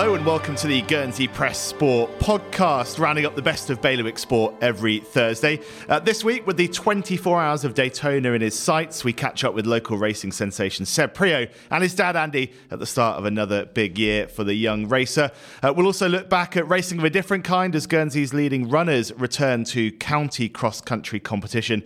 Hello and welcome to the Guernsey Press Sport podcast, rounding up the best of bailiwick sport every Thursday. Uh, this week, with the 24 hours of Daytona in his sights, we catch up with local racing sensation Seb Priaulx and his dad Andy at the start of another big year for the young racer. Uh, we'll also look back at racing of a different kind as Guernsey's leading runners return to county cross country competition.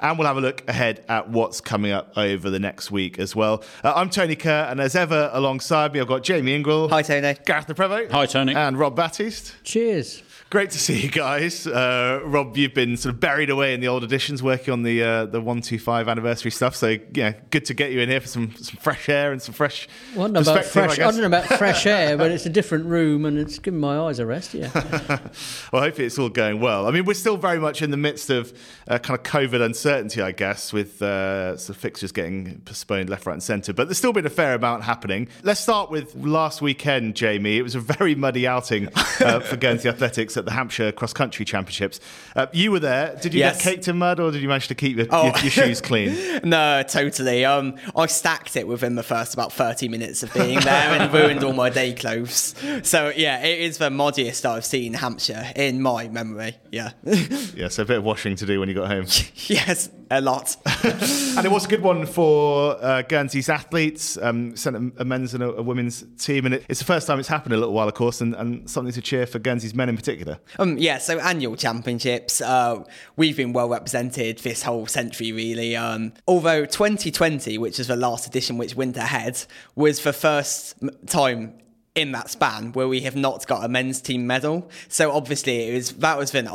And we'll have a look ahead at what's coming up over the next week as well. Uh, I'm Tony Kerr, and as ever, alongside me, I've got Jamie Ingrell. Hi, Tony. Gareth Prevost. Hi, Tony. And Rob Batiste. Cheers. Great to see you guys. Uh, Rob, you've been sort of buried away in the old editions, working on the uh, the one two five anniversary stuff. So yeah, good to get you in here for some, some fresh air and some fresh. Well, don't about fresh. I, I, don't know about fresh air, but it's a different room and it's giving my eyes a rest. Yeah. well, hopefully it's all going well. I mean, we're still very much in the midst of uh, kind of COVID uncertainty, I guess, with uh, sort of fixtures getting postponed left, right, and centre. But there's still been a fair amount happening. Let's start with last weekend, Jamie. It was a very muddy outing uh, for Guernsey Athletics at the Hampshire Cross Country Championships. Uh, you were there. Did you yes. get caked in mud, or did you manage to keep your, oh. your, your shoes clean? no, totally. Um, I stacked it within the first about 30 minutes of being there and ruined all my day clothes. So yeah, it is the muddiest I've seen Hampshire in my memory. Yeah. yeah, so a bit of washing to do when you got home. yes, a lot. and it was a good one for uh, Guernsey's athletes. Um, sent a, a men's and a, a, women's team, and it, it's the first time it's happened in a little while, of course, and, and something to cheer for Guernsey's men in particular. Um, yeah, so annual championships. Uh, we've been well represented this whole century, really. Um, although 2020, which is the last edition, which went ahead, was the first time in that span where we have not got a men's team medal. So obviously, it was that was been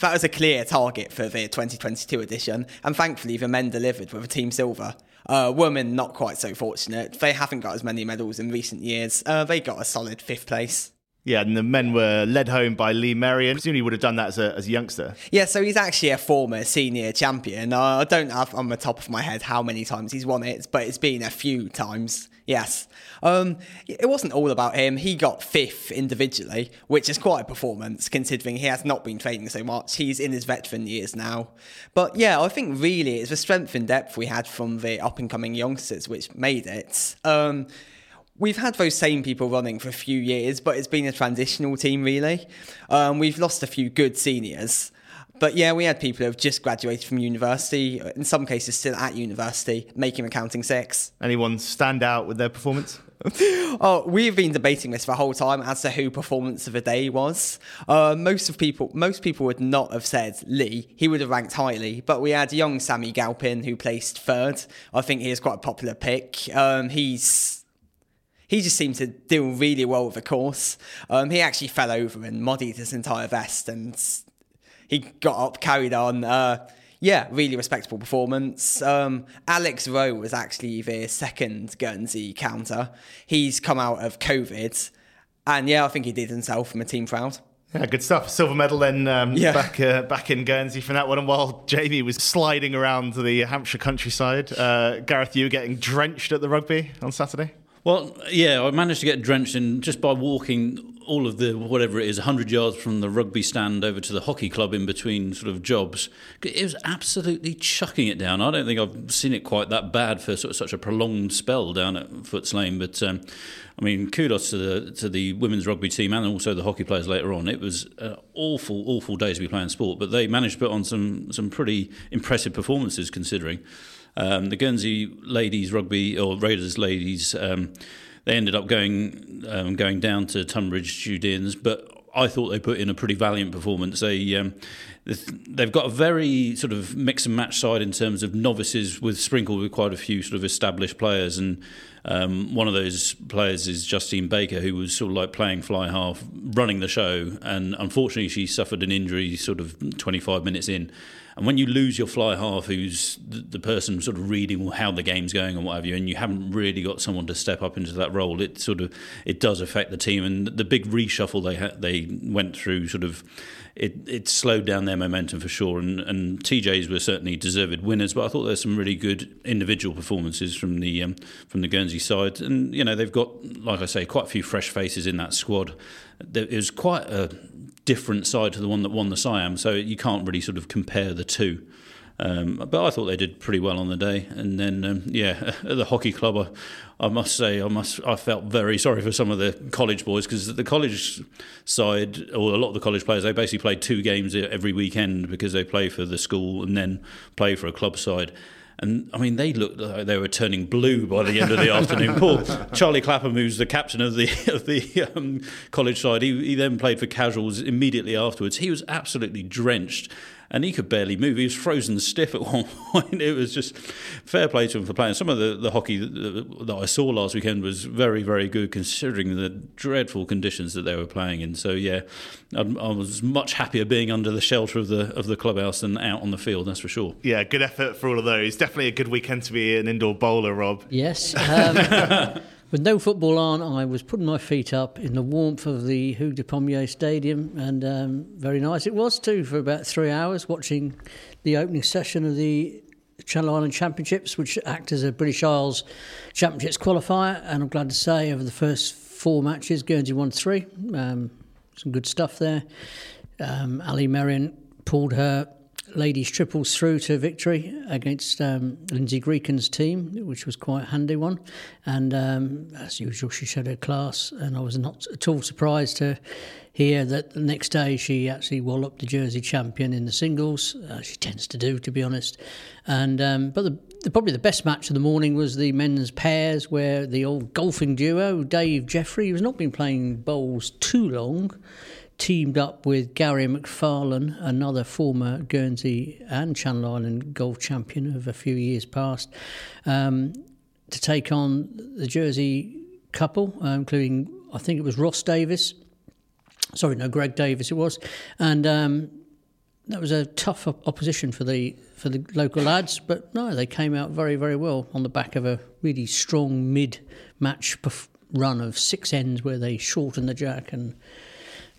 that was a clear target for the 2022 edition, and thankfully the men delivered with a team silver. Uh, women not quite so fortunate. They haven't got as many medals in recent years. Uh, they got a solid fifth place. Yeah, and the men were led home by Lee Merrien. Presumably, would have done that as a, as a youngster. Yeah, so he's actually a former senior champion. I don't have on the top of my head how many times he's won it, but it's been a few times. Yes. Um, it wasn't all about him. He got fifth individually, which is quite a performance considering he has not been training so much. He's in his veteran years now. But yeah, I think really it's the strength and depth we had from the up and coming youngsters which made it. Um, we've had those same people running for a few years, but it's been a transitional team, really. Um, we've lost a few good seniors. But yeah, we had people who have just graduated from university, in some cases still at university, making accounting six. Anyone stand out with their performance? oh, we've been debating this for the whole time as to who performance of the day was. Uh, most of people, most people would not have said Lee. He would have ranked highly, but we had young Sammy Galpin who placed third. I think he is quite a popular pick. Um, he's he just seemed to deal really well with the course. Um, he actually fell over and muddied his entire vest, and he got up, carried on. Uh, yeah, really respectable performance. Um, Alex Rowe was actually the second Guernsey counter. He's come out of COVID, and yeah, I think he did himself from a team proud. Yeah, good stuff. Silver medal then um, yeah. back uh, back in Guernsey from that one. And while Jamie was sliding around the Hampshire countryside, uh, Gareth, you were getting drenched at the rugby on Saturday. Well, yeah, I managed to get drenched in just by walking all of the whatever it is, 100 yards from the rugby stand over to the hockey club in between sort of jobs. It was absolutely chucking it down. I don't think I've seen it quite that bad for sort of such a prolonged spell down at Footes Lane. But um, I mean, kudos to the to the women's rugby team and also the hockey players later on. It was an awful, awful day to be playing sport, but they managed to put on some some pretty impressive performances considering. Um, the Guernsey ladies rugby or Raiders ladies, um, they ended up going um, going down to Tunbridge Juddians, but I thought they put in a pretty valiant performance. They um, they've got a very sort of mix and match side in terms of novices, with sprinkled with quite a few sort of established players. And um, one of those players is Justine Baker, who was sort of like playing fly half, running the show, and unfortunately she suffered an injury sort of 25 minutes in. And when you lose your fly half, who's the, person sort of reading how the game's going and what have you, and you haven't really got someone to step up into that role, it sort of it does affect the team. And the big reshuffle they ha- they went through sort of it, it slowed down their momentum for sure. And, and TJs were certainly deserved winners, but I thought there's some really good individual performances from the um, from the Guernsey side. And you know they've got, like I say, quite a few fresh faces in that squad. It was quite a different side to the one that won the Siam, so you can't really sort of compare the two. Um, but I thought they did pretty well on the day. And then, um, yeah, at the hockey club, I, I, must say, I must I felt very sorry for some of the college boys because the college side, or a lot of the college players, they basically played two games every weekend because they play for the school and then play for a club side. And I mean, they looked like they were turning blue by the end of the afternoon. Poor Charlie Clapham, who's the captain of the of the um, college side, he, he then played for casuals immediately afterwards. He was absolutely drenched and he could barely move. He was frozen stiff at one point. It was just fair play to him for playing. Some of the, the hockey that, that I saw last weekend was very, very good considering the dreadful conditions that they were playing in. So, yeah, I, I was much happier being under the shelter of the, of the clubhouse than out on the field, that's for sure. Yeah, good effort for all of those. Definitely a good weekend to be an indoor bowler, Rob. Yes. Um, With no football on, I was putting my feet up in the warmth of the Hugues de Pommier Stadium, and um, very nice it was too for about three hours watching the opening session of the Channel Island Championships, which act as a British Isles Championships qualifier. And I'm glad to say, over the first four matches, Guernsey won three. Um, some good stuff there. Um, Ali Merrien pulled her ladies triples through to victory against um, Lindsay Greacon's team, which was quite a handy one. And um, as usual, she showed her class, and I was not at all surprised to hear that the next day she actually walloped the Jersey champion in the singles. Uh, she tends to do, to be honest. And um, but the, the, probably the best match of the morning was the men's pairs, where the old golfing duo Dave Jeffrey, who's not been playing bowls too long teamed up with Gary McFarlane, another former Guernsey and Channel Island golf champion of a few years past, um, to take on the Jersey couple, uh, including I think it was Ross Davis. Sorry, no, Greg Davis it was, and um, that was a tough opposition for the for the local lads. But no, they came out very very well on the back of a really strong mid match run of six ends where they shortened the jack and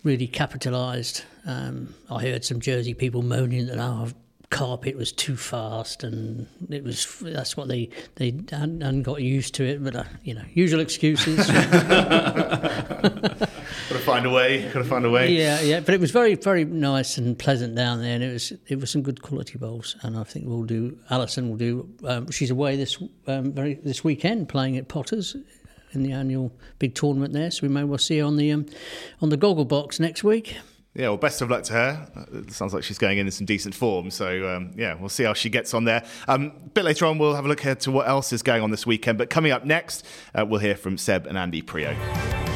really capitalised. Um, I heard some Jersey people moaning that our carpet was too fast, and it was that's what they they hadn't, hadn't got used to it. But uh, you know, usual excuses. Got to find a way. Got to find a way. Yeah, yeah. But it was very, very nice and pleasant down there, and it was it was some good quality bowls. And I think we'll do. Alison will do. Um, she's away this um, very this weekend playing at Potters in the annual big tournament there. So we may well see her on the um, on the goggle box next week. Yeah, well, best of luck to her. It sounds like she's going in in some decent form. So, um, yeah, we'll see how she gets on there. Um, a bit later on, we'll have a look ahead to what else is going on this weekend. But coming up next, uh, we'll hear from Seb and Andy Priaulx.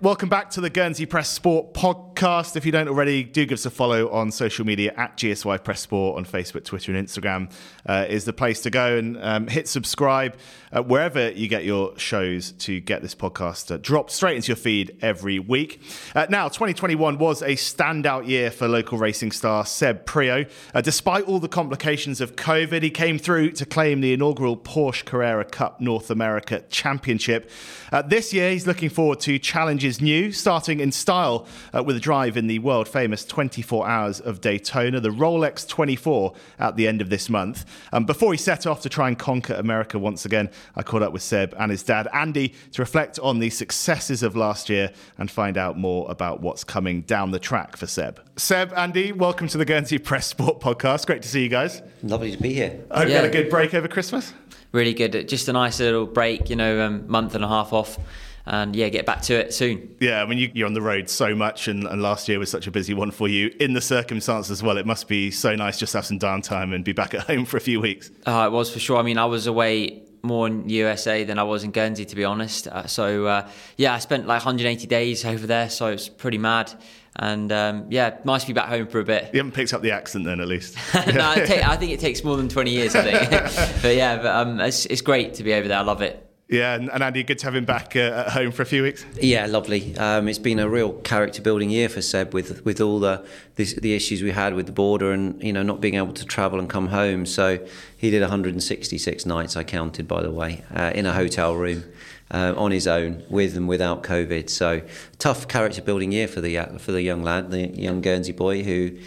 Welcome back to the Guernsey Press Sport podcast. If you don't already, do give us a follow on social media at GSY Press Sport on Facebook, Twitter, and Instagram uh, is the place to go and um, hit subscribe uh, wherever you get your shows to get this podcast uh, dropped straight into your feed every week. Uh, now, 2021 was a standout year for local racing star Seb Priaulx. Uh, despite all the complications of COVID, he came through to claim the inaugural Porsche Carrera Cup North America Championship. Uh, this year, he's looking forward to challenges is new, starting in style uh, with a drive in the world famous 24 Hours of Daytona, the Rolex 24, at the end of this month. Um, before he set off to try and conquer America once again, I caught up with Seb and his dad, Andy, to reflect on the successes of last year and find out more about what's coming down the track for Seb. Seb, Andy, welcome to the Guernsey Press Sport podcast. Great to see you guys. Lovely to be here. I hope yeah. you had a good break over Christmas. Really good. Just a nice little break, you know, um, month and a half off and yeah, get back to it soon. Yeah, I mean, you, are on the road so much, and, and, last year was such a busy one for you. In the circumstances as well, it must be so nice just to have some downtime and be back at home for a few weeks. Uh, it was for sure. I mean, I was away more in USA than I was in Guernsey, to be honest. Uh, so uh, yeah, I spent like 180 days over there, so it's pretty mad. And um, yeah, nice to be back home for a bit. You haven't picked up the accent then, at least. no, I think it takes more than 20 years. I think, but yeah, but, um, it's, it's great to be over there. I love it. Yeah, and, and, Andy, good to have him back uh, at home for a few weeks. Yeah, lovely. Um, it's been a real character building year for Seb with with all the this, the issues we had with the border and you know not being able to travel and come home. So he did 166 nights, I counted by the way, uh, in a hotel room. Uh, on his own, with and without COVID, so tough character building year for the uh, for the young lad, the young Guernsey boy who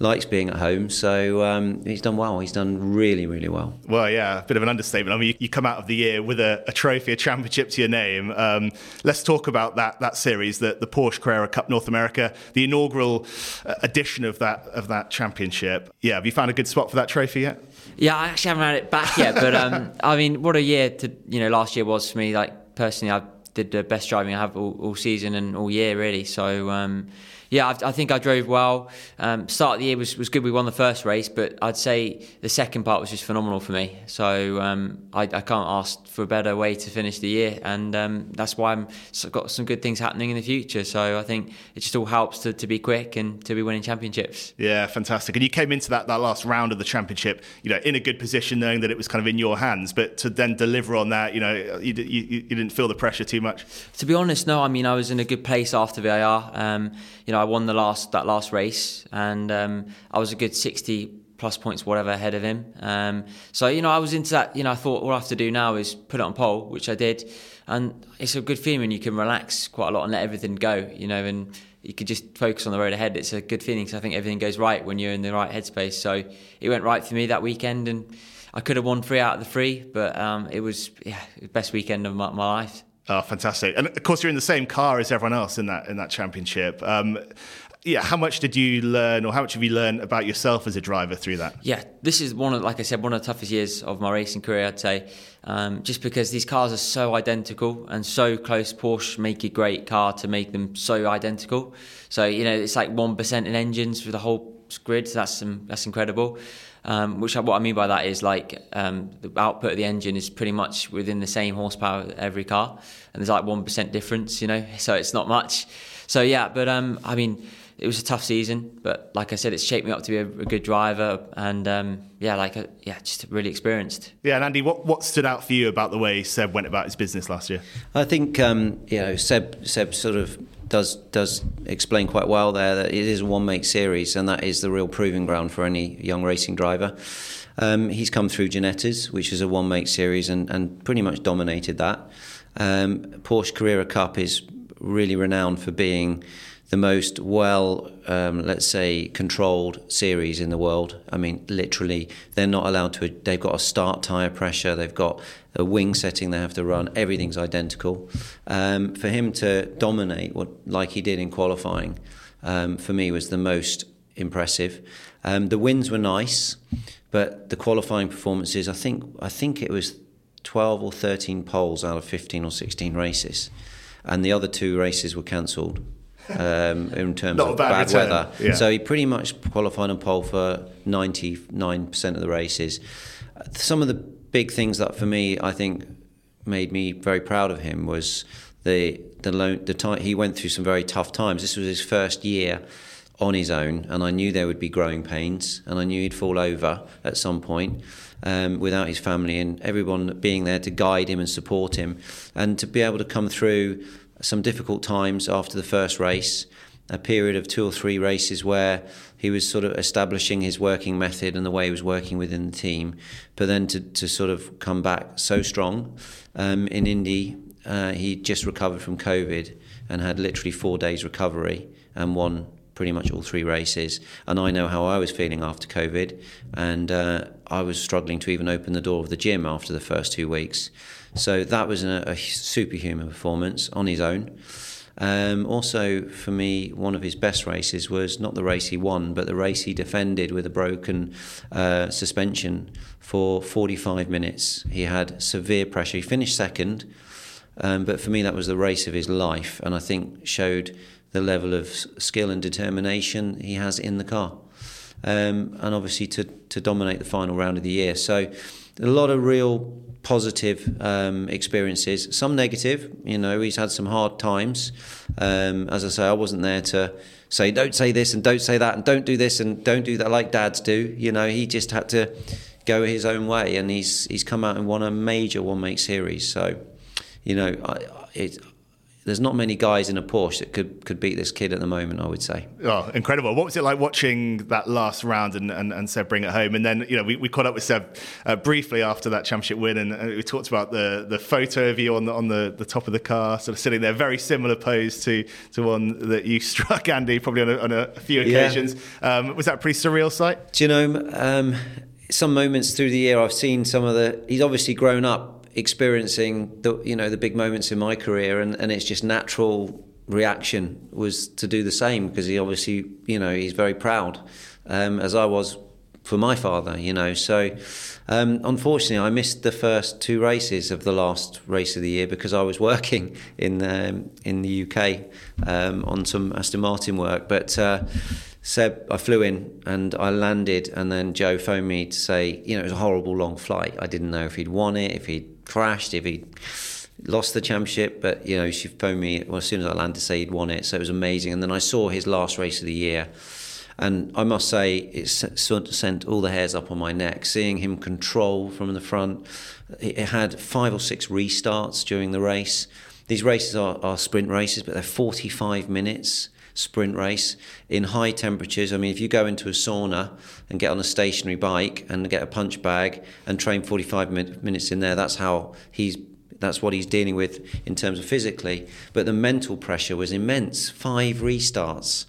likes being at home. So um, he's done well. He's done really, really well. Well, yeah, a bit of an understatement. I mean, you, you come out of the year with a, a trophy, a championship to your name. Um, let's talk about that that series, the, the Porsche Carrera Cup North America, the inaugural uh, edition of that of that championship. Yeah, have you found a good spot for that trophy yet? Yeah, I actually haven't had it back yet, but um, I mean, what a year to you know last year was for me. Like personally, I did the best driving I have all, all season and all year really. So. Yeah, I, I, think I drove well. Um, start of the year was, was good. We won the first race, but I'd say the second part was just phenomenal for me. So um, I, I, can't ask for a better way to finish the year, and um, that's why I'm got some good things happening in the future. So I think it just all helps to, to be quick and to be winning championships. Yeah, fantastic. And you came into that, that last round of the championship, you know, in a good position, knowing that it was kind of in your hands. But to then deliver on that, you know, you, you, you didn't feel the pressure too much. To be honest, no. I mean, I was in a good place after VIR. Um, you know, I won the last that last race, and um, I was a good sixty plus points, whatever, ahead of him. Um, so you know, I was into that. You know, I thought all I have to do now is put it on pole, which I did, and it's a good feeling. You can relax quite a lot and let everything go. You know, and you could just focus on the road ahead. It's a good feeling because I think everything goes right when you're in the right headspace. So it went right for me that weekend, and I could have won three out of the three, but um, it was yeah, the best weekend of my, my life. Oh, fantastic! And of course, you're in the same car as everyone else in that in that championship. Um, yeah, how much did you learn, or how much have you learned about yourself as a driver through that? Yeah, this is one of, like I said, one of the toughest years of my racing career. I'd say, um, just because these cars are so identical and so close. Porsche make a great car to make them so identical. So you know, it's like one percent in engines for the whole grid. So that's um, that's incredible. Um, which what I mean by that is like um, the output of the engine is pretty much within the same horsepower every car, and there's like one percent difference, you know. So it's not much. So yeah, but um, I mean it was a tough season, but like I said, it's shaped me up to be a, a good driver, and um, yeah, like a, yeah, just really experienced. Yeah, and Andy, what, what stood out for you about the way Seb went about his business last year? I think um, you know Seb Seb sort of does does explain quite well there that it is a one make series, and that is the real proving ground for any young racing driver. Um, he's come through Ginettas, which is a one make series, and, and pretty much dominated that. Um, Porsche Carrera Cup is really renowned for being the most well, um, let's say, controlled series in the world. I mean, literally, they're not allowed to. They've got a start tire pressure. They've got a wing setting they have to run. Everything's identical. Um, for him to dominate what like he did in qualifying, um, for me was the most impressive. Um, the wins were nice, but the qualifying performances, I think, I think it was 12 or 13 poles out of 15 or 16 races, and the other two races were cancelled um, in terms of bad, bad weather. Yeah. So he pretty much qualified on pole for 99% of the races. Some of the big things that for me, I think, made me very proud of him was the the loan, the time he went through some very tough times. This was his first year on his own, and I knew there would be growing pains, and I knew he'd fall over at some point. Um, without his family and everyone being there to guide him and support him, and to be able to come through some difficult times after the first race, a period of two or three races where he was sort of establishing his working method and the way he was working within the team. But then to, to sort of come back so strong um, in Indy, uh, he just recovered from COVID and had literally four days recovery and won pretty much all three races. And I know how I was feeling after COVID, and uh, I was struggling to even open the door of the gym after the first two weeks. So that was a, a superhuman performance on his own. Um, also, for me, one of his best races was not the race he won, but the race he defended with a broken uh, suspension for 45 minutes. He had severe pressure. He finished second, um, but for me, that was the race of his life, and I think showed the level of skill and determination he has in the car. Um, and obviously to, to dominate the final round of the year. So, a lot of real positive um, experiences, some negative. You know, he's had some hard times. Um, as I say, I wasn't there to say, don't say this and don't say that and don't do this and don't do that like dads do. You know, he just had to go his own way and he's he's come out and won a major one make series. So, you know, I, it, there's not many guys in a Porsche that could could beat this kid at the moment. I would say. Oh, incredible! What was it like watching that last round and, and, and Seb bring it home? And then you know we, we caught up with Seb uh, briefly after that championship win, and, and, we talked about the the photo of you on the on the, the top of the car, sort of sitting there, very similar pose to to one that you struck Andy probably on a, on a few occasions. Yeah. Um, was that a pretty surreal sight? Do you know? Um, some moments through the year, I've seen some of the. He's obviously grown up experiencing the you know the big moments in my career, and, and it's just natural reaction was to do the same because he obviously you know he's very proud, um, as I was for my father. You know, so um, unfortunately, I missed the first two races of the last race of the year because I was working in um, in the UK um, on some Aston Martin work, but. Uh, Seb, I flew in and I landed, and then Joe phoned me to say, you know, it was a horrible long flight. I didn't know if he'd won it, if he'd crashed, if he'd lost the championship. But you know, she phoned me well, as soon as I landed to say he'd won it, so it was amazing. And then I saw his last race of the year, and I must say it sent all the hairs up on my neck. Seeing him control from the front, it had five or six restarts during the race. These races are, are sprint races, but they're 45 minutes sprint race in high temperatures. I mean, if you go into a sauna and get on a stationary bike and get a punch bag and train 45 min- minutes in there, that's how he's that's what he's dealing with in terms of physically. But the mental pressure was immense. Five restarts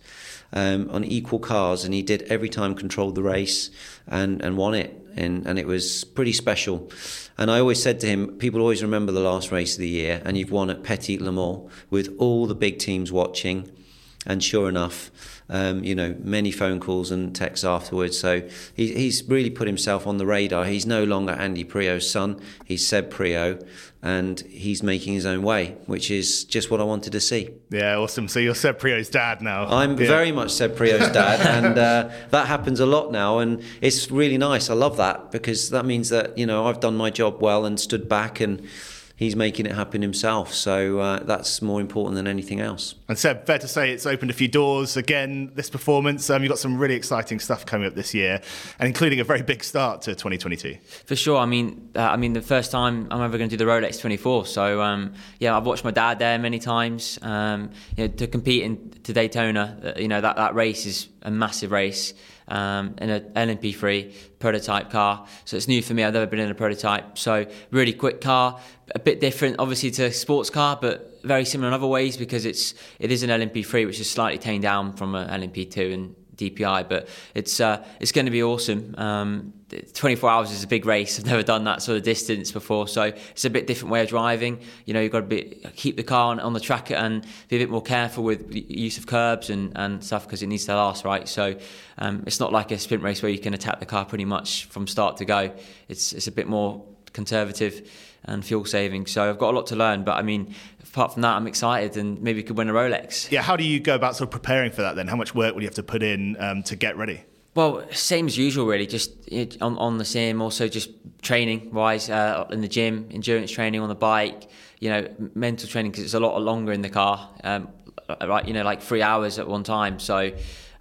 um, on equal cars, and he did every time controlled the race and, and won it. And, and it was pretty special. And I always said to him, people always remember the last race of the year, and you've won at Petit Le Mans with all the big teams watching. And sure enough, um, you know, many phone calls and texts afterwards. So he, he's really put himself on the radar. He's no longer Andy Priaulx's son. He's Seb Priaulx, and he's making his own way, which is just what I wanted to see. Yeah, awesome. So you're Seb Priaulx's dad now. I'm yeah. very much Seb Priaulx's dad, and uh, that happens a lot now, and it's really nice. I love that because that means that you know I've done my job well and stood back and he's making it happen himself. So uh, that's more important than anything else. And Seb, fair to say it's opened a few doors again. This performance, um, you've got some really exciting stuff coming up this year, and including a very big start to 2022. For sure. I mean, uh, I mean, the first time I'm ever going to do the Rolex 24. So um, yeah, I've watched my dad there many times. Um, you know, to compete in to Daytona, uh, you know that that race is a massive race um, in an LMP3 prototype car. So it's new for me. I've never been in a prototype. So really quick car, a bit different, obviously, to a sports car, but very similar in other ways because it's it is an LMP3, which is slightly toned down from an LMP2 and DPI, but it's uh, it's going to be awesome. Um, 24 hours is a big race. I've never done that sort of distance before, so it's a bit different way of driving. You know, you've got to be, keep the car on, on the track and be a bit more careful with use of curbs and, and stuff because it needs to last, right? So um, it's not like a sprint race where you can attack the car pretty much from start to go. It's it's a bit more conservative and fuel saving. So I've got a lot to learn, but I mean, apart from that, I'm excited and maybe could win a Rolex. Yeah, how do you go about sort of preparing for that then? How much work will you have to put in um, to get ready? Well, same as usual, really. Just on, on the same. Also, just training wise uh, in the gym, endurance training on the bike. You know, mental training because it's a lot longer in the car. Um, right, you know, like three hours at one time. So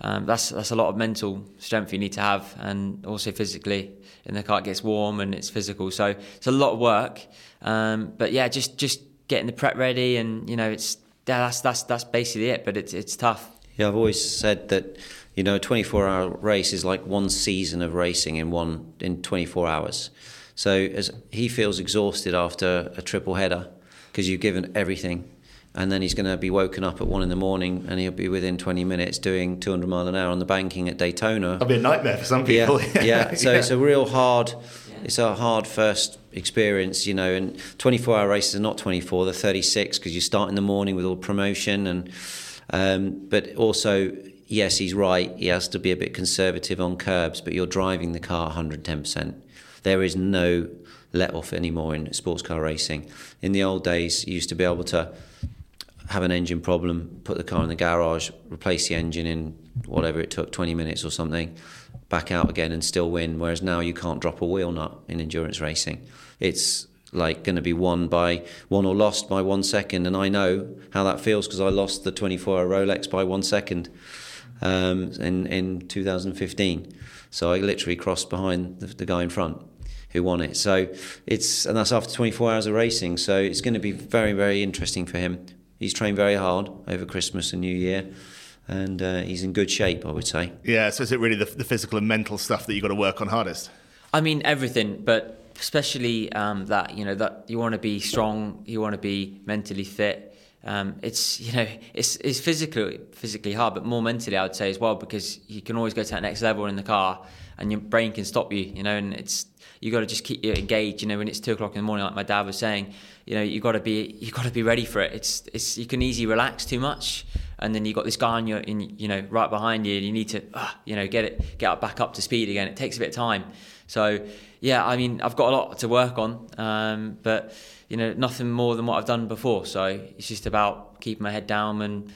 um, that's that's a lot of mental strength you need to have, and also physically. In the car, gets warm and it's physical, so it's a lot of work. Um, but yeah, just just getting the prep ready, and you know, it's that's that's that's basically it. But it's it's tough. Yeah, I've always said that you know a 24 hour race is like one season of racing in one in 24 hours. So as he feels exhausted after a triple header because you've given everything, and then he's going to be woken up at one in the morning and he'll be within 20 minutes doing 200 mile an hour on the banking at Daytona. That'll be a nightmare for some people. Yeah, yeah. so yeah. it's a real hard, it's a hard first experience, you know. And 24 hour races are not 24; they're 36 because you start in the morning with all promotion and, um, but also. Yes, he's right. He has to be a bit conservative on curbs, but you're driving the car 110%. There is no let off anymore in sports car racing. In the old days, you used to be able to have an engine problem, put the car in the garage, replace the engine in whatever it took, 20 minutes or something, back out again and still win. Whereas now you can't drop a wheel nut in endurance racing. It's like going to be won by one or lost by one second, and I know how that feels because I lost the 24-hour Rolex by one second um, in in 2015. So I literally crossed behind the, the guy in front who won it. So it's and that's after 24 hours of racing. So it's going to be very very interesting for him he's trained very hard over Christmas and New Year, and uh, he's in good shape, I would say. Yeah, so is it really the, the physical and mental stuff that you've got to work on hardest? I mean everything, but especially um, that you know that you want to be strong, you want to be mentally fit. Um, it's you know it's it's physically physically hard, but more mentally I would say as well because you can always go to that next level in the car, and your brain can stop you. You know, and it's you got to just keep you engaged. You know, when it's two o'clock in the morning, like my dad was saying, you know, you got to be you got to be ready for it. It's it's you can easily relax too much, and then you got this guy on your in you know right behind you, and you need to uh, you know get it get up back up to speed again. It takes a bit of time. So yeah, I mean, I've got a lot to work on, um, but you know, nothing more than what I've done before. So it's just about keeping my head down and.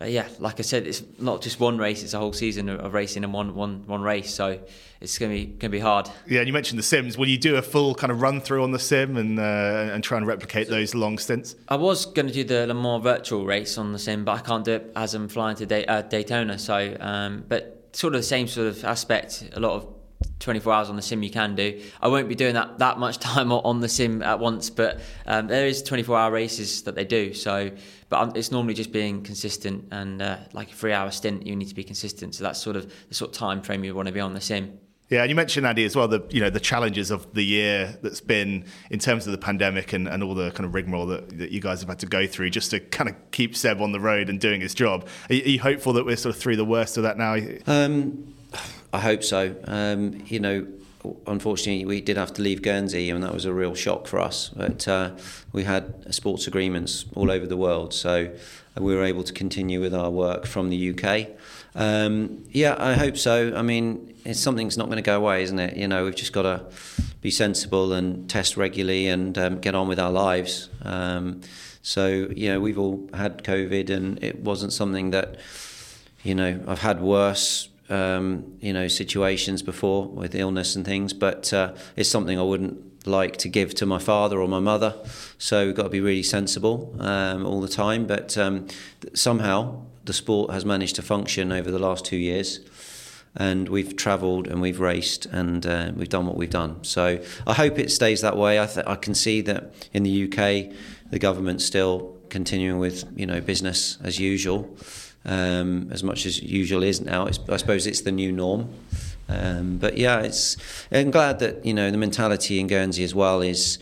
Uh, yeah, like I said, it's not just one race; it's a whole season of, racing in one, one, one race. So it's gonna be gonna be hard. Yeah, and you mentioned the sims. Will you do a full kind of run through on the sim and uh, and try and replicate those long stints? I was going to do the Le Mans virtual race on the sim, but I can't do it as I'm flying to Day, uh, Daytona. So, um, but sort of the same sort of aspect. A lot of 24 hours on the sim you can do. I won't be doing that that much time on the sim at once, but um, there is 24 hour races that they do. So, but it's normally just being consistent and uh, like a three hour stint, you need to be consistent. So that's sort of the sort of time frame you want to be on the sim. Yeah, and you mentioned Andy as well the you know the challenges of the year that's been in terms of the pandemic and, and all the kind of rigmarole that, that you guys have had to go through just to kind of keep Seb on the road and doing his job. Are you, are you hopeful that we're sort of through the worst of that now? Um, I hope so. Um, you know, unfortunately, we did have to leave Guernsey, and that was a real shock for us. But uh, we had sports agreements all over the world, so we were able to continue with our work from the UK. Um, yeah, I hope so. I mean, it's something's not going to go away, isn't it? You know, we've just got to be sensible and test regularly and um, get on with our lives. Um, so, you know, we've all had COVID, and it wasn't something that, you know, I've had worse um, you know situations before with illness and things, but uh, it's something I wouldn't like to give to my father or my mother. So we've got to be really sensible um, all the time. But um, somehow the sport has managed to function over the last two years. And we've travelled and we've raced and uh, we've done what we've done. So I hope it stays that way. I, th- I can see that in the UK, the government's still continuing with you know business as usual um, as much as usual is now. It's, I suppose it's the new norm. Um, but yeah, it's. I'm glad that you know the mentality in Guernsey as well is,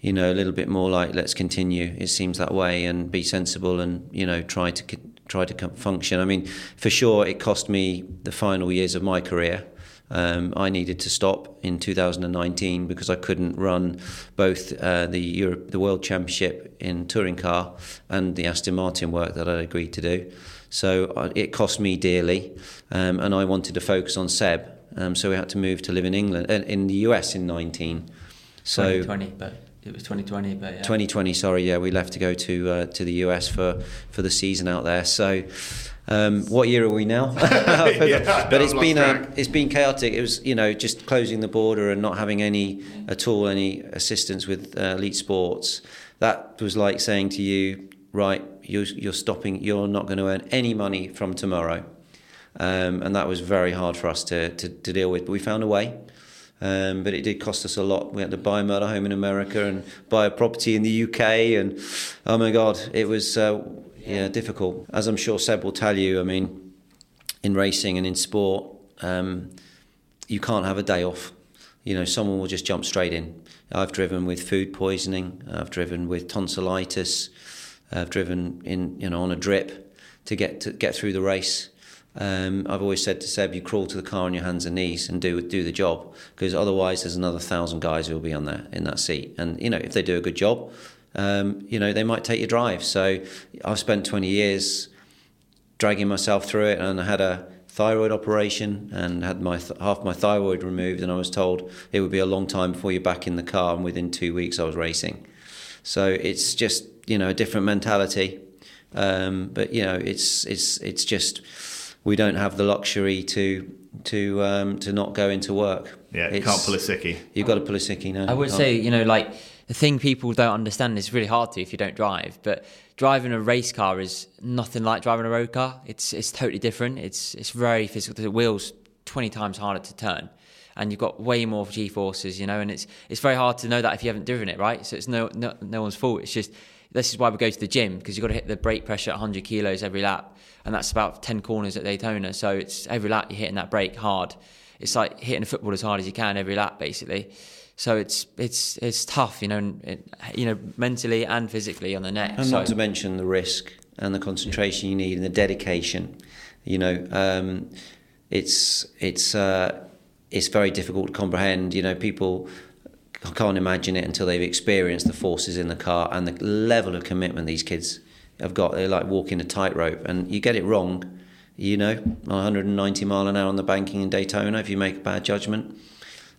you know, a little bit more like let's continue. It seems that way and be sensible and you know try to try to function. I mean, for sure, it cost me the final years of my career. Um, I needed to stop in 2019 because I couldn't run both uh, the Europe, the World Championship in touring car and the Aston Martin work that I'd agreed to do. So uh, it cost me dearly, um, and I wanted to focus on Seb. Um, so we had to move to live in England, uh, in the US in 19. So 2020, but it was 2020, but yeah. 2020, sorry, yeah, we left to go to uh, to the US for for the season out there. So. Um, what year are we now? yeah, but it's been a, it's been chaotic. It was you know just closing the border and not having any at all any assistance with uh, elite sports. That was like saying to you, right, you're, you're stopping, you're not going to earn any money from tomorrow. Um, and that was very hard for us to, to, to deal with. But we found a way. Um, but it did cost us a lot. We had to buy a motor home in America and buy a property in the UK. And oh my God, it was uh, yeah difficult. As I'm sure Seb will tell you, I mean, in racing and in sport, um, you can't have a day off. You know, someone will just jump straight in. I've driven with food poisoning. I've driven with tonsillitis. I've driven in, you know, on a drip to get to get through the race. Um, I've always said to Seb, you crawl to the car on your hands and knees and do do the job because otherwise there's another thousand guys who will be on there in that seat. And you know, if they do a good job, um, you know, they might take your drive. So I've spent 20 years dragging myself through it, and I had a thyroid operation and had my th- half my thyroid removed, and I was told it would be a long time before you're back in the car. And within two weeks, I was racing. So it's just you know a different mentality. Um, but you know, it's it's it's just we don't have the luxury to to um, to not go into work. Yeah, you can't pull a sickie. You've got to pull a sickie now. I would say, you know, like the thing people don't understand is really hard to if you don't drive. But driving a race car is nothing like driving a road car. It's it's totally different. It's it's very physical. The wheels twenty times harder to turn, and you've got way more G forces, you know, and it's it's very hard to know that if you haven't driven it, right? So it's no no, no one's fault. It's just this is why we go to the gym because you've got to hit the brake pressure at 100 kilos every lap, and that's about 10 corners at Daytona. So it's every lap you're hitting that brake hard. It's like hitting a football as hard as you can every lap, basically. So it's it's it's tough, you know, it, you know, mentally and physically on the neck. And so, not to mention the risk and the concentration you need and the dedication. You know, um, it's it's uh, it's very difficult to comprehend. You know, people can't imagine it until they've experienced the forces in the car and the level of commitment these kids have got. They're like walking a tightrope, and you get it wrong. You know, 190 mile an hour on the banking in Daytona if you make a bad judgment.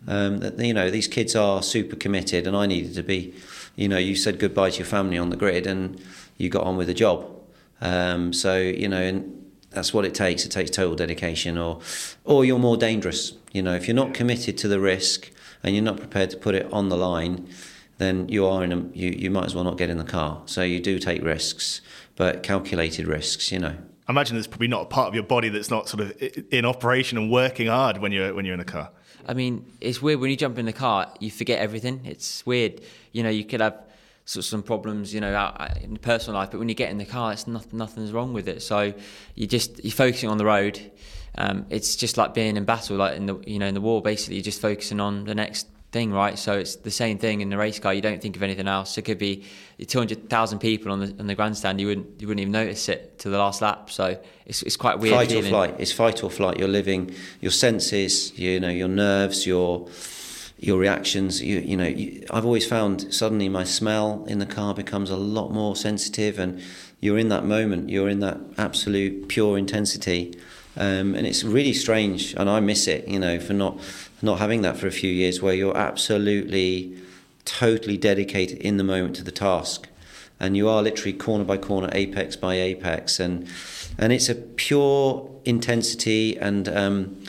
Um, that you know these kids are super committed, and I needed to be. You know, you said goodbye to your family on the grid, and you got on with the job. Um, so you know, and that's what it takes. It takes total dedication, or or you're more dangerous. You know, if you're not committed to the risk and you're not prepared to put it on the line, then you are in a you, you might as well not get in the car. So you do take risks, but calculated risks. You know. I imagine there's probably not a part of your body that's not sort of in operation and working hard when you're when you're in a car. I mean, it's weird when you jump in the car, you forget everything. It's weird. You know, you could have sort of some problems, you know, out in personal life, but when you get in the car, it's not, nothing's wrong with it. So you just you're focusing on the road. Um, it's just like being in battle, like in the you know in the war. Basically, you're just focusing on the next thing, right? So it's the same thing in the race car. You don't think of anything else. It could be 200,000 people on the on the grandstand. You wouldn't you wouldn't even notice it to the last lap. So it's it's quite weird. Fight feeling. or flight. It's fight or flight. You're living your senses. You know your nerves. Your your reactions. You you know. You, I've always found suddenly my smell in the car becomes a lot more sensitive, and you're in that moment. You're in that absolute pure intensity. Um, and it's really strange, and I miss it, you know, for not not having that for a few years, where you're absolutely, totally dedicated in the moment to the task, and you are literally corner by corner, apex by apex, and and it's a pure intensity and um,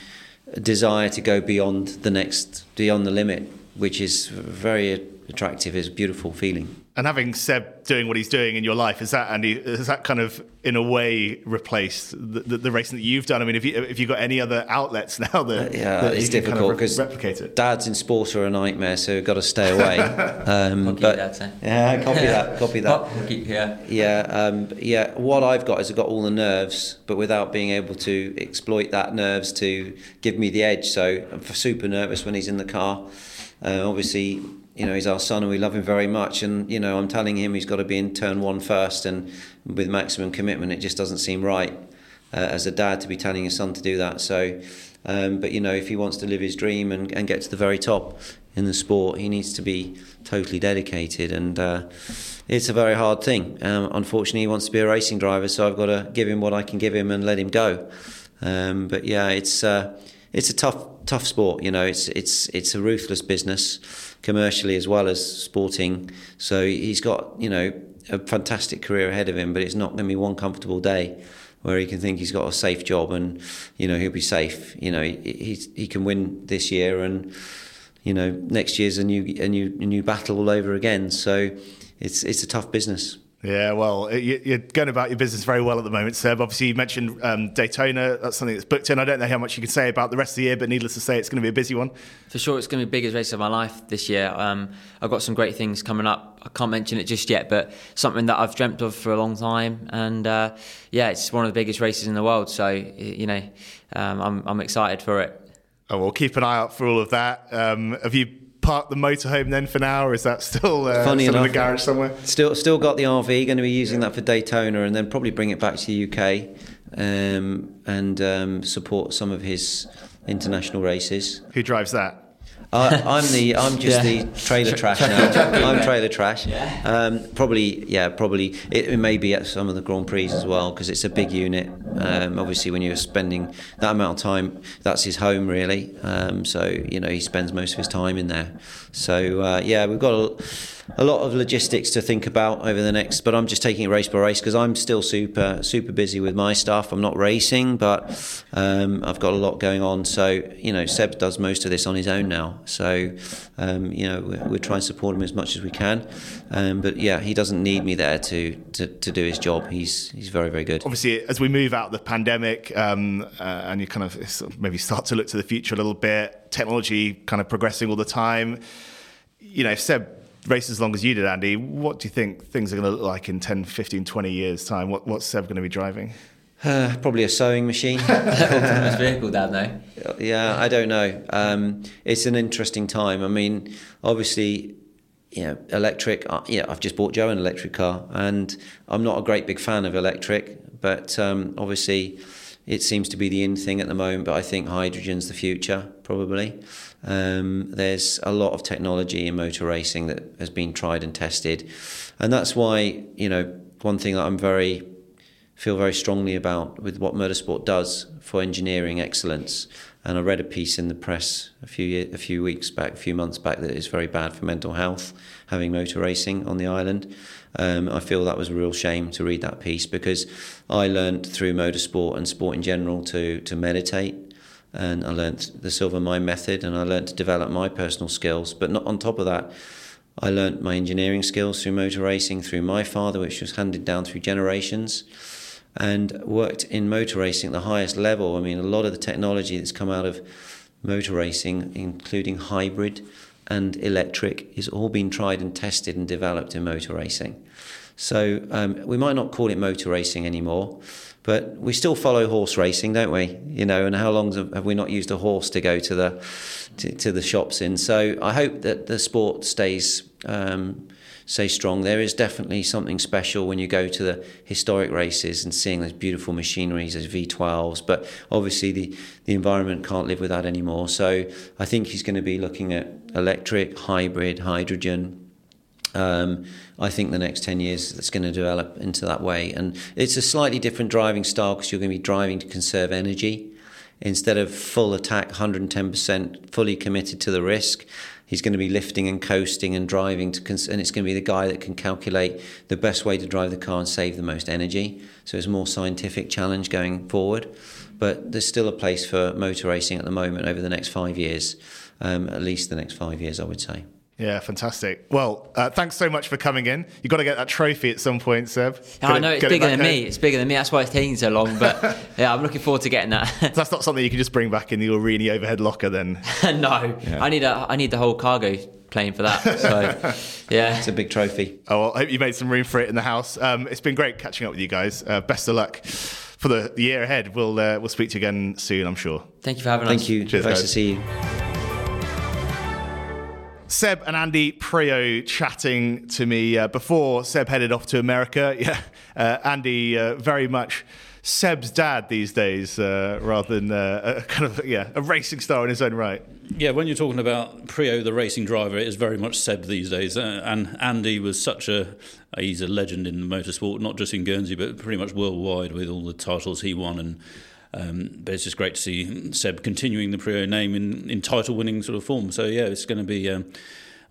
desire to go beyond the next, beyond the limit, which is very attractive. It's a beautiful feeling. And having Seb doing what he's doing in your life, is that Andy? Has that kind of, in a way, replaced the, the, the racing that you've done? I mean, have you have you got any other outlets now that, Uh, yeah, that it's you can kind difficult of because re- replicate it? dads in sport are a nightmare, so we've got to stay away. Um, Copy but that, eh? yeah, copy that, copy that. Keep- yeah. Yeah, um, yeah. What I've got is I've got all the nerves, but without being able to exploit that nerves to give me the edge. So I'm super nervous when he's in the car. Uh, obviously, you know he's our son and we love him very much. And you know I'm telling him he's got to be in turn one first, and with maximum commitment, it just doesn't seem right uh, as a dad to be telling his son to do that. So, um, but you know if he wants to live his dream and, and get to the very top in the sport, he needs to be totally dedicated and. Uh, it's a very hard thing. Um, unfortunately, he wants to be a racing driver, so I've got to give him what I can give him and let him go. Um, but yeah, it's uh, it's a tough tough sport. You know, it's it's it's a ruthless business, commercially as well as sporting. So he's got you know a fantastic career ahead of him, but it's not going to be one comfortable day where he can think he's got a safe job and you know he'll be safe. You know, he he's, he can win this year and you know next year's a new a new a new battle all over again. So it's it's a tough business. Yeah, well, you- you're going about your business very well at the moment, Seb. Obviously, you mentioned um, Daytona. That's something that's booked in. I don't know how much you can say about the rest of the year, but needless to say, it's going to be a busy one. For sure, it's going to be the biggest race of my life this year. Um, I've got some great things coming up. I can't mention it just yet, but something that I've dreamt of for a long time. And uh, yeah, it's one of the biggest races in the world. So, you know, um, I'm, I'm excited for it. Oh, well, keep an eye out for all of that. Um, have you parked the motorhome then for now, or is that still, uh, Funny still in the garage somewhere? Still, still got the RV. Going to be using that for Daytona, and then probably bring it back to the UK um, and um, support some of his international races. Who drives that? I, I'm the I'm just Yeah. the trailer trash now. I'm trailer trash. Um, probably yeah, probably it, it may be at some of the Grand Prix as well because it's a big unit. Um, obviously, when you're spending that amount of time, that's his home really. Um, so you know he spends most of his time in there. So uh, yeah, we've got a, a lot of logistics to think about over the next. But I'm just taking it race by race because I'm still super super busy with my stuff. I'm not racing, but um, I've got a lot going on. So you know, Seb does most of this on his own now. So um, you know, we're, we're trying to support him as much as we can. Um, but yeah, he doesn't need me there to, to, to do his job. He's he's very very good. Obviously, as we move out the pandemic um, uh, and you kind of maybe start to look to the future a little bit, technology kind of progressing all the time. You know, Seb race as long as you did, Andy, what do you think things are going to look like in 10, 15, 20 years' time? What, what's Seb going to be driving? Uh, probably a sewing machine. Autonomous vehicle, Dad, though. Yeah, I don't know. Um, it's an interesting time. I mean, obviously, you know, electric. Uh, yeah, I've just bought Joe an electric car, and I'm not a great big fan of electric, but um, obviously, it seems to be the in thing at the moment. But I think hydrogen's the future, probably. Um, there's a lot of technology in motor racing that has been tried and tested, and that's why you know one thing that I'm very feel very strongly about with what motorsport does for engineering excellence. And I read a piece in the press a few year, a few weeks back, a few months back, that it's very bad for mental health having motor racing on the island. Um, I feel that was a real shame to read that piece because I learned through motorsport and sport in general to to meditate and I learned the Silva Mind method and I learned to develop my personal skills. But not on top of that, I learned my engineering skills through motor racing through my father, which was handed down through generations, and worked in motor racing at the highest level. I mean, a lot of the technology that's come out of motor racing, including hybrid and electric, is all been tried and tested and developed in motor racing. So um, we might not call it motor racing anymore, but we still follow horse racing, don't we? You know, and how long have we not used a horse to go to the to, to the shops in? So I hope that the sport stays um, stays strong. There is definitely something special when you go to the historic races and seeing those beautiful machineries, those V12s. But obviously, the the environment can't live with that anymore. So I think he's going to be looking at electric, hybrid, hydrogen, um, I think the next 10 years it's going to develop into that way. And it's a slightly different driving style because you're going to be driving to conserve energy. Instead of full attack, 110% fully committed to the risk, he's going to be lifting and coasting and driving to cons- and it's going to be the guy that can calculate the best way to drive the car and save the most energy. So it's a more scientific challenge going forward. But there's still a place for motor racing at the moment over the next five years, um, at least the next five years, I would say. Yeah, fantastic. Well, uh, thanks so much for coming in. You've got to get that trophy at some point, Seb. Yeah, I know it's bigger it than home. me. It's bigger than me. That's why it's taking so long. But yeah, I'm looking forward to getting that. so that's not something you can just bring back in the Aurigny overhead locker, then. no, yeah. I need a I need the whole cargo plane for that. So yeah, it's a big trophy. Oh, well, I hope you made some room for it in the house. Um, it's been great catching up with you guys. Uh, best of luck for the, the year ahead. We'll uh, we'll speak to you again soon, I'm sure. Thank you for having Thank us. Thank you. Cheers, nice guys. to see you. Seb and Andy Priaulx chatting to me uh, before Seb headed off to America. Yeah, uh, Andy uh, very much Seb's dad these days, uh, rather than uh, a kind of yeah a racing star in his own right. Yeah, when you're talking about Priaulx, the racing driver, it is very much Seb these days. Uh, and Andy was such a he's a legend in motorsport, not just in Guernsey, but pretty much worldwide with all the titles he won and. Um, but it's just great to see Seb continuing the Priaulx name in, in title winning sort of form. So, yeah, it's going to be. Um,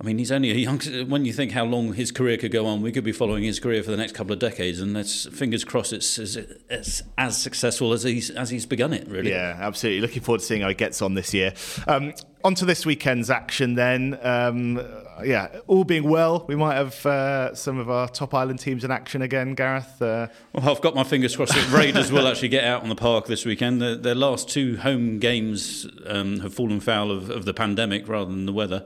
I mean, he's only a young. When you think how long his career could go on, we could be following his career for the next couple of decades, and let's fingers crossed it's, it's, it's as successful as he's as he's begun it. Really. Yeah, absolutely. Looking forward to seeing how he gets on this year. Um, on to this weekend's action then. Um, yeah, all being well, we might have uh, some of our top island teams in action again, Gareth. Uh, well, I've got my fingers crossed that Raiders will actually get out on the park this weekend. Their, their last two home games um, have fallen foul of, of the pandemic rather than the weather.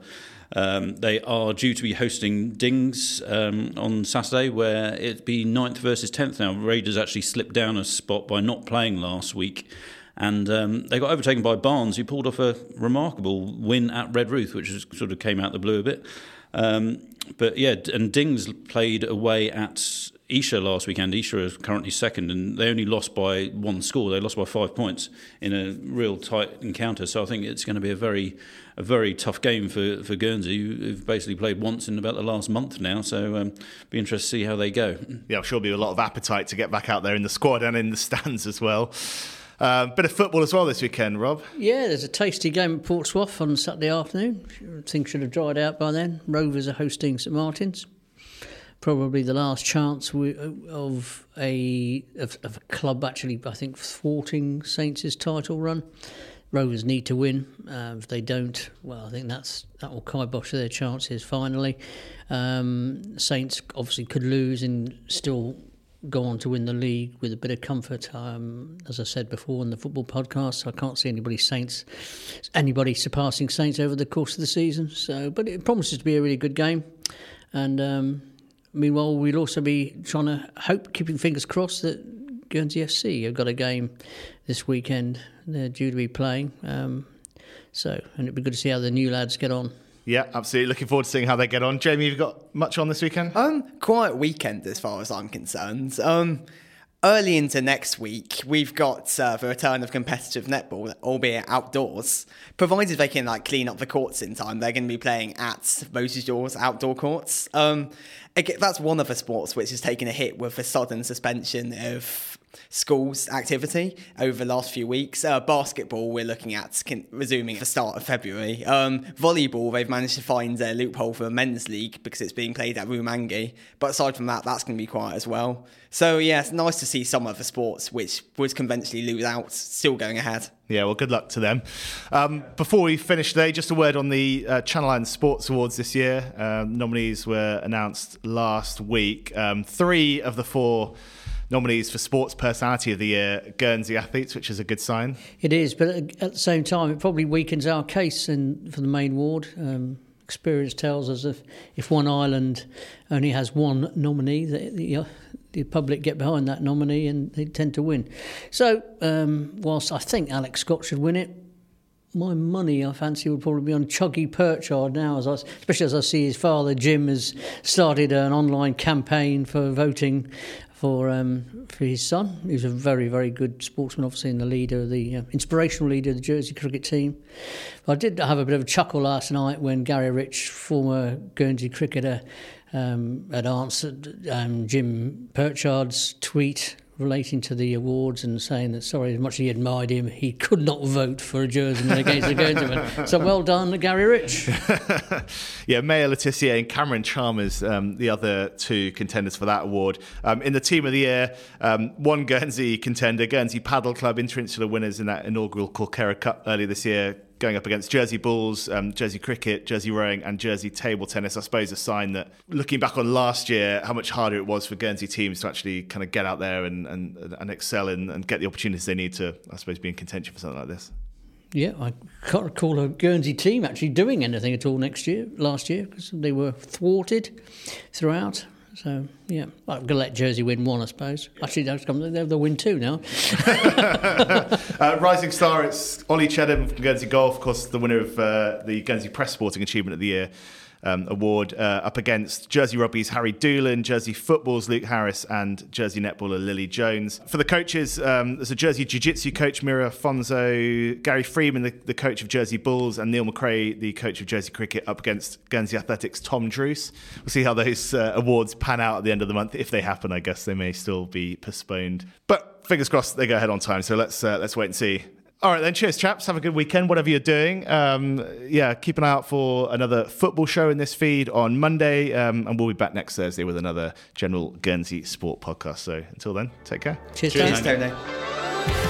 Um, they are due to be hosting Dings um, on Saturday, where it'd be 9th versus 10th now. Raiders actually slipped down a spot by not playing last week. And um, they got overtaken by Barnes, who pulled off a remarkable win at Redruth, which sort of came out the blue a bit. Um, but yeah, and Dings played away at Esher last weekend. Esher is currently second, and they only lost by one score. They lost by five points in a real tight encounter. So I think it's going to be a very, a very tough game for for Guernsey, who've basically played once in about the last month now. So um, be interested to see how they go. Yeah, I'm sure there'll be a lot of appetite to get back out there in the squad and in the stands as well. Uh, bit of football as well this weekend, Rob. Yeah, there's a tasty game at Port Soif on Saturday afternoon. Things should have dried out by then. Rovers are hosting St Martin's. Probably the last chance we, of a of, of, a club actually, I think, thwarting Saints' title run. Rovers need to win. Uh, if they don't, well, I think that's that will kibosh their chances finally. Um, Saints obviously could lose and still go on to win the league with a bit of comfort. Um, as I said before in the football podcast, I can't see anybody Saints, anybody surpassing Saints over the course of the season. So, but it promises to be a really good game. And um, meanwhile, we'll also be trying to hope, keeping fingers crossed that Guernsey FC have got a game this weekend. They're due to be playing. Um, so, and it'd be good to see how the new lads get on. Yeah, absolutely. Looking forward to seeing how they get on. Jamie, you've got much on this weekend? Um, quiet weekend as far as I'm concerned. Um, early into next week, we've got uh, the return of competitive netball, albeit outdoors. Provided they can like clean up the courts in time, they're going to be playing at Moses Dawes outdoor courts. Um, again, that's one of the sports which has taken a hit with the sudden suspension of schools activity over the last few weeks. Uh, basketball, we're looking at resuming at the start of February. Um, volleyball, they've managed to find a loophole for men's league because it's being played at Rumangi. But aside from that, that's going to be quiet as well. So, yeah, it's nice to see some of the sports which would conventionally lose out still going ahead. Yeah, well, good luck to them. Um, before we finish today, just a word on the uh, Channel Islands Sports Awards this year. Um, nominees were announced last week. Um, three of the four nominees for Sports Personality of the Year, Guernsey athletes, which is a good sign. It is, but at the same time, it probably weakens our case in, for the main ward. Um, experience tells us if, if one island only has one nominee, the, the, uh, the, public get behind that nominee and they tend to win. So, um, whilst I think Alex Scott should win it, my money, I fancy, would probably be on Chuggy Perchard now, as I, especially as I see his father Jim has started an online campaign for voting for um, for his son. He was a very very good sportsman, obviously, and the leader, the uh, inspirational leader of the Jersey cricket team. But I did have a bit of a chuckle last night when Gary Rich, former Guernsey cricketer, um, had answered um, Jim Perchard's tweet relating to the awards and saying that, sorry, as much as he admired him, he could not vote for a Jerseyman against a Guernseyman. So well done, Gary Rich. yeah, Mayor Le Tissier and Cameron Chalmers, um, the other two contenders for that award. Um, in the Team of the Year, um, one Guernsey contender, Guernsey Paddle Club, interinsular winners in that inaugural Corkera Cup earlier this year, going up against Jersey Bulls, um, Jersey Cricket, Jersey Rowing, and Jersey Table Tennis. I suppose a sign that looking back on last year, how much harder it was for Guernsey teams to actually kind of get out there and, and, and excel and, and get the opportunities they need to, I suppose, be in contention for something like this. Yeah, I can't recall a Guernsey team actually doing anything at all next year, last year, because they were thwarted throughout. So yeah, I'm to let Jersey win one, I suppose. Actually, they'll win two now. uh, rising star, it's Ollie Chedham from Guernsey Golf, of course, the winner of uh, the Guernsey Press Sporting Achievement of the Year um, award uh, up against Jersey Rugby's Harry Doolan, Jersey Football's Luke Harris, and Jersey Netballer Lily Jones. For the coaches, um, there's a Jersey Jiu Jitsu coach, Mira Fonzo, Gary Freeman, the, the, coach of Jersey Bulls, and Neil McRae, the coach of Jersey Cricket, up against Guernsey Athletics' Tom Druce. We'll see how those uh, awards pan out at the end of the month. If they happen, I guess they may still be postponed. But fingers crossed they go ahead on time. So let's uh, let's wait and see. All right, then. Cheers, chaps. Have a good weekend, whatever you're doing. Um, yeah, keep an eye out for another football show in this feed on Monday. Um, and we'll be back next Thursday with another general Guernsey sport podcast. So until then, take care. Cheers, Cheers Tony.